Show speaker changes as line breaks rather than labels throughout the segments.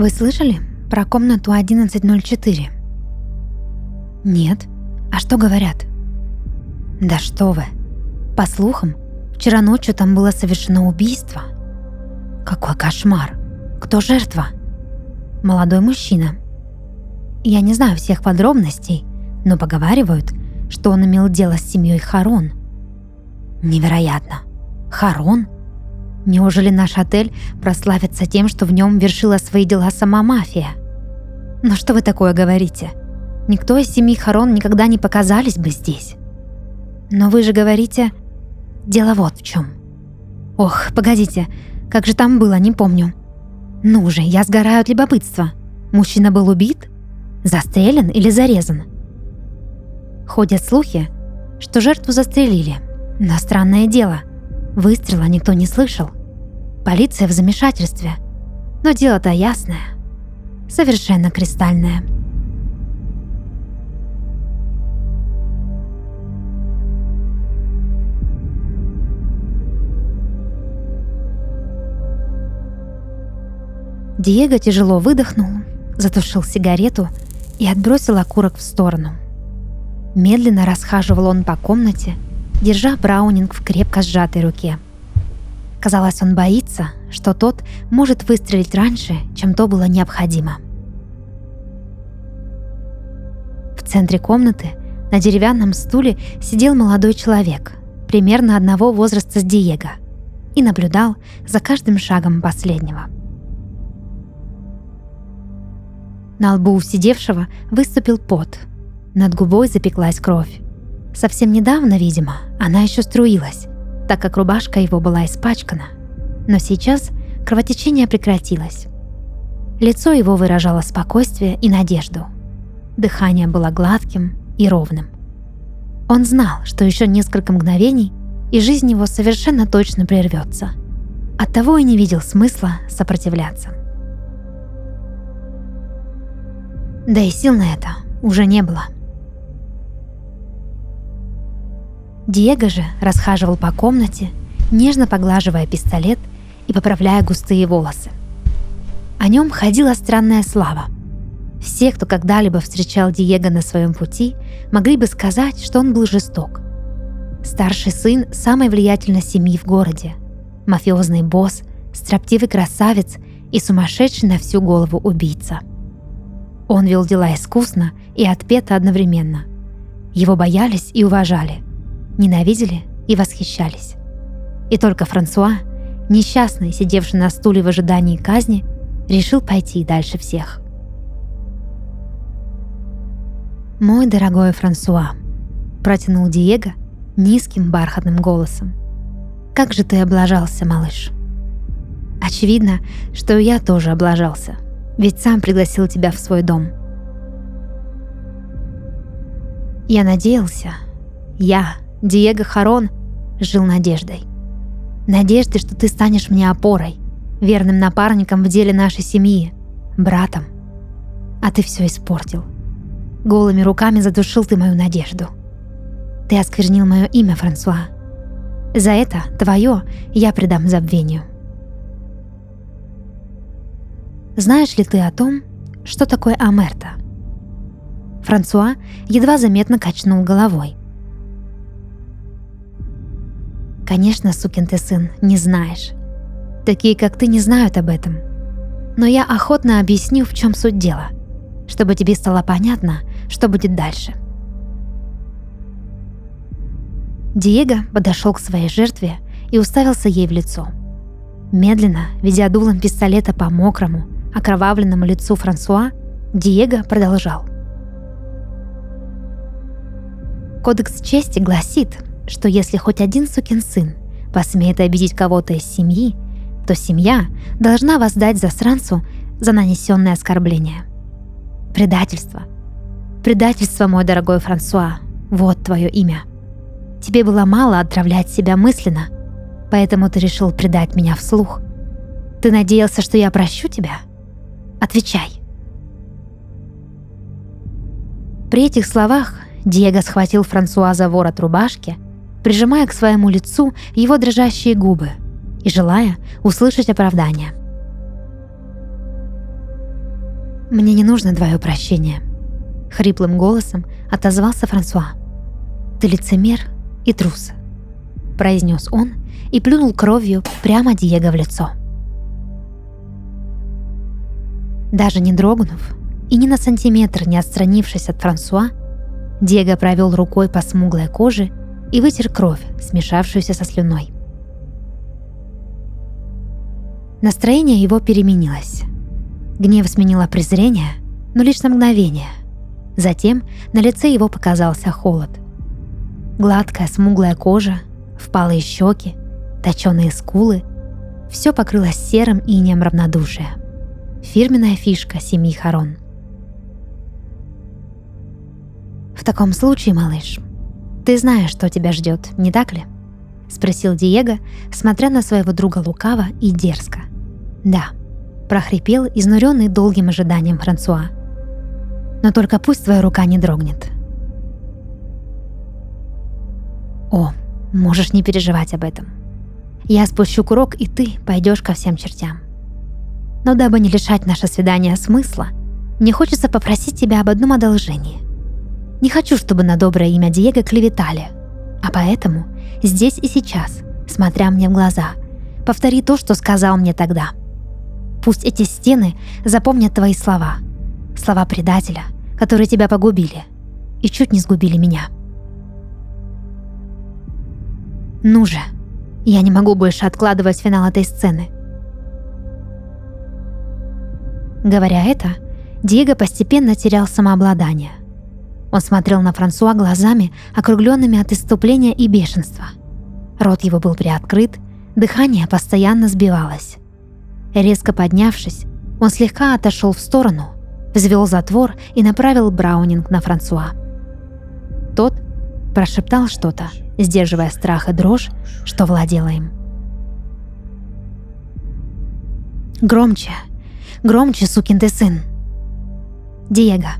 Вы слышали про комнату 1104? Нет. А что говорят? Да что вы. По слухам, вчера ночью там было совершено убийство. Какой кошмар. Кто жертва? Молодой мужчина. Я не знаю всех подробностей, но поговаривают, что он имел дело с семьей Харон. Невероятно. Харон? Неужели наш отель прославится тем, что в нем вершила свои дела сама мафия? Но что вы такое говорите? Никто из семьи Харон никогда не показались бы здесь. Но вы же говорите... Дело вот в чем. Ох, погодите, как же там было, не помню. Ну же, я сгораю от любопытства. Мужчина был убит? Застрелен или зарезан? Ходят слухи, что жертву застрелили. Но странное дело, выстрела никто не слышал. Полиция в замешательстве. Но дело-то ясное. Совершенно кристальное. Диего тяжело выдохнул, затушил сигарету и отбросил окурок в сторону. Медленно расхаживал он по комнате, держа Браунинг в крепко сжатой руке. Казалось, он боится, что тот может выстрелить раньше, чем то было необходимо. В центре комнаты на деревянном стуле сидел молодой человек, примерно одного возраста с Диего, и наблюдал за каждым шагом последнего – На лбу у сидевшего выступил пот. Над губой запеклась кровь. Совсем недавно, видимо, она еще струилась, так как рубашка его была испачкана. Но сейчас кровотечение прекратилось. Лицо его выражало спокойствие и надежду. Дыхание было гладким и ровным. Он знал, что еще несколько мгновений, и жизнь его совершенно точно прервется. Оттого и не видел смысла сопротивляться. Да и сил на это уже не было. Диего же расхаживал по комнате, нежно поглаживая пистолет и поправляя густые волосы. О нем ходила странная слава. Все, кто когда-либо встречал Диего на своем пути, могли бы сказать, что он был жесток. Старший сын самой влиятельной семьи в городе, мафиозный босс, строптивый красавец и сумасшедший на всю голову убийца – он вел дела искусно и отпето одновременно. Его боялись и уважали, ненавидели и восхищались. И только Франсуа, несчастный, сидевший на стуле в ожидании казни, решил пойти дальше всех. «Мой дорогой Франсуа», — протянул Диего низким бархатным голосом. «Как же ты облажался, малыш?» «Очевидно, что я тоже облажался», — ведь сам пригласил тебя в свой дом. Я надеялся, я, Диего Харон, жил надеждой. Надеждой, что ты станешь мне опорой, верным напарником в деле нашей семьи, братом. А ты все испортил. Голыми руками задушил ты мою надежду. Ты осквернил мое имя, Франсуа. За это твое я предам забвению. Знаешь ли ты о том, что такое Амерта? Франсуа едва заметно качнул головой. Конечно, сукин ты сын, не знаешь. Такие, как ты, не знают об этом. Но я охотно объясню, в чем суть дела, чтобы тебе стало понятно, что будет дальше. Диего подошел к своей жертве и уставился ей в лицо. Медленно, ведя дулом пистолета по мокрому, окровавленному лицу Франсуа, Диего продолжал. Кодекс чести гласит, что если хоть один сукин сын посмеет обидеть кого-то из семьи, то семья должна воздать засранцу за нанесенное оскорбление. Предательство. Предательство, мой дорогой Франсуа, вот твое имя. Тебе было мало отравлять себя мысленно, поэтому ты решил предать меня вслух. Ты надеялся, что я прощу тебя – Отвечай!» При этих словах Диего схватил Франсуа за ворот рубашки, прижимая к своему лицу его дрожащие губы и желая услышать оправдание. «Мне не нужно твое прощение», — хриплым голосом отозвался Франсуа. «Ты лицемер и трус», — произнес он и плюнул кровью прямо Диего в лицо. Даже не дрогнув и ни на сантиметр не отстранившись от Франсуа, Диего провел рукой по смуглой коже и вытер кровь, смешавшуюся со слюной. Настроение его переменилось. Гнев сменило презрение, но лишь на мгновение. Затем на лице его показался холод. Гладкая смуглая кожа, впалые щеки, точеные скулы – все покрылось серым инеем равнодушия. Фирменная фишка семьи Харон. «В таком случае, малыш, ты знаешь, что тебя ждет, не так ли?» — спросил Диего, смотря на своего друга лукаво и дерзко. «Да», — прохрипел изнуренный долгим ожиданием Франсуа. «Но только пусть твоя рука не дрогнет». «О, можешь не переживать об этом. Я спущу курок, и ты пойдешь ко всем чертям. Но дабы не лишать наше свидание смысла, мне хочется попросить тебя об одном одолжении. Не хочу, чтобы на доброе имя Диего клеветали, а поэтому здесь и сейчас, смотря мне в глаза, повтори то, что сказал мне тогда. Пусть эти стены запомнят твои слова, слова предателя, которые тебя погубили и чуть не сгубили меня. Ну же, я не могу больше откладывать финал этой сцены – Говоря это, Диего постепенно терял самообладание. Он смотрел на Франсуа глазами, округленными от иступления и бешенства. Рот его был приоткрыт, дыхание постоянно сбивалось. Резко поднявшись, он слегка отошел в сторону, взвел затвор и направил Браунинг на Франсуа. Тот прошептал что-то, сдерживая страх и дрожь, что владела им. «Громче!» Громче, сукин ты сын. Диего.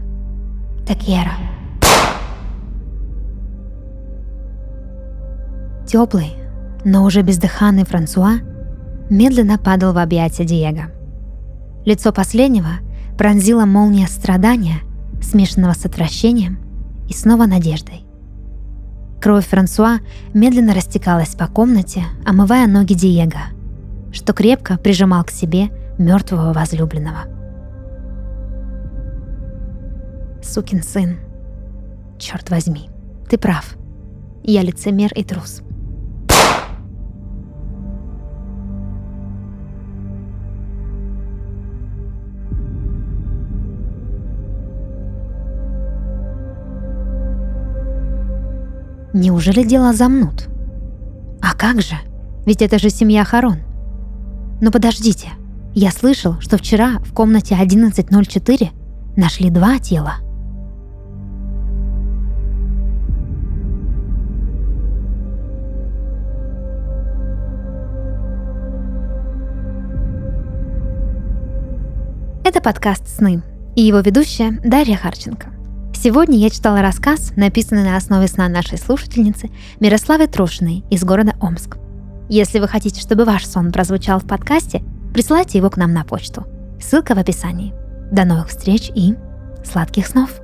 Такера. Теплый, но уже бездыханный Франсуа медленно падал в объятия Диего. Лицо последнего пронзила молния страдания, смешанного с отвращением и снова надеждой. Кровь Франсуа медленно растекалась по комнате, омывая ноги Диего, что крепко прижимал к себе мертвого возлюбленного. Сукин сын. Черт возьми, ты прав. Я лицемер и трус. Неужели дело замнут? А как же? Ведь это же семья Харон. Но подождите, я слышал, что вчера в комнате 1104 нашли два тела. Это подкаст «Сны» и его ведущая Дарья Харченко. Сегодня я читала рассказ, написанный на основе сна нашей слушательницы Мирославы Трошиной из города Омск. Если вы хотите, чтобы ваш сон прозвучал в подкасте – присылайте его к нам на почту. Ссылка в описании. До новых встреч и сладких снов!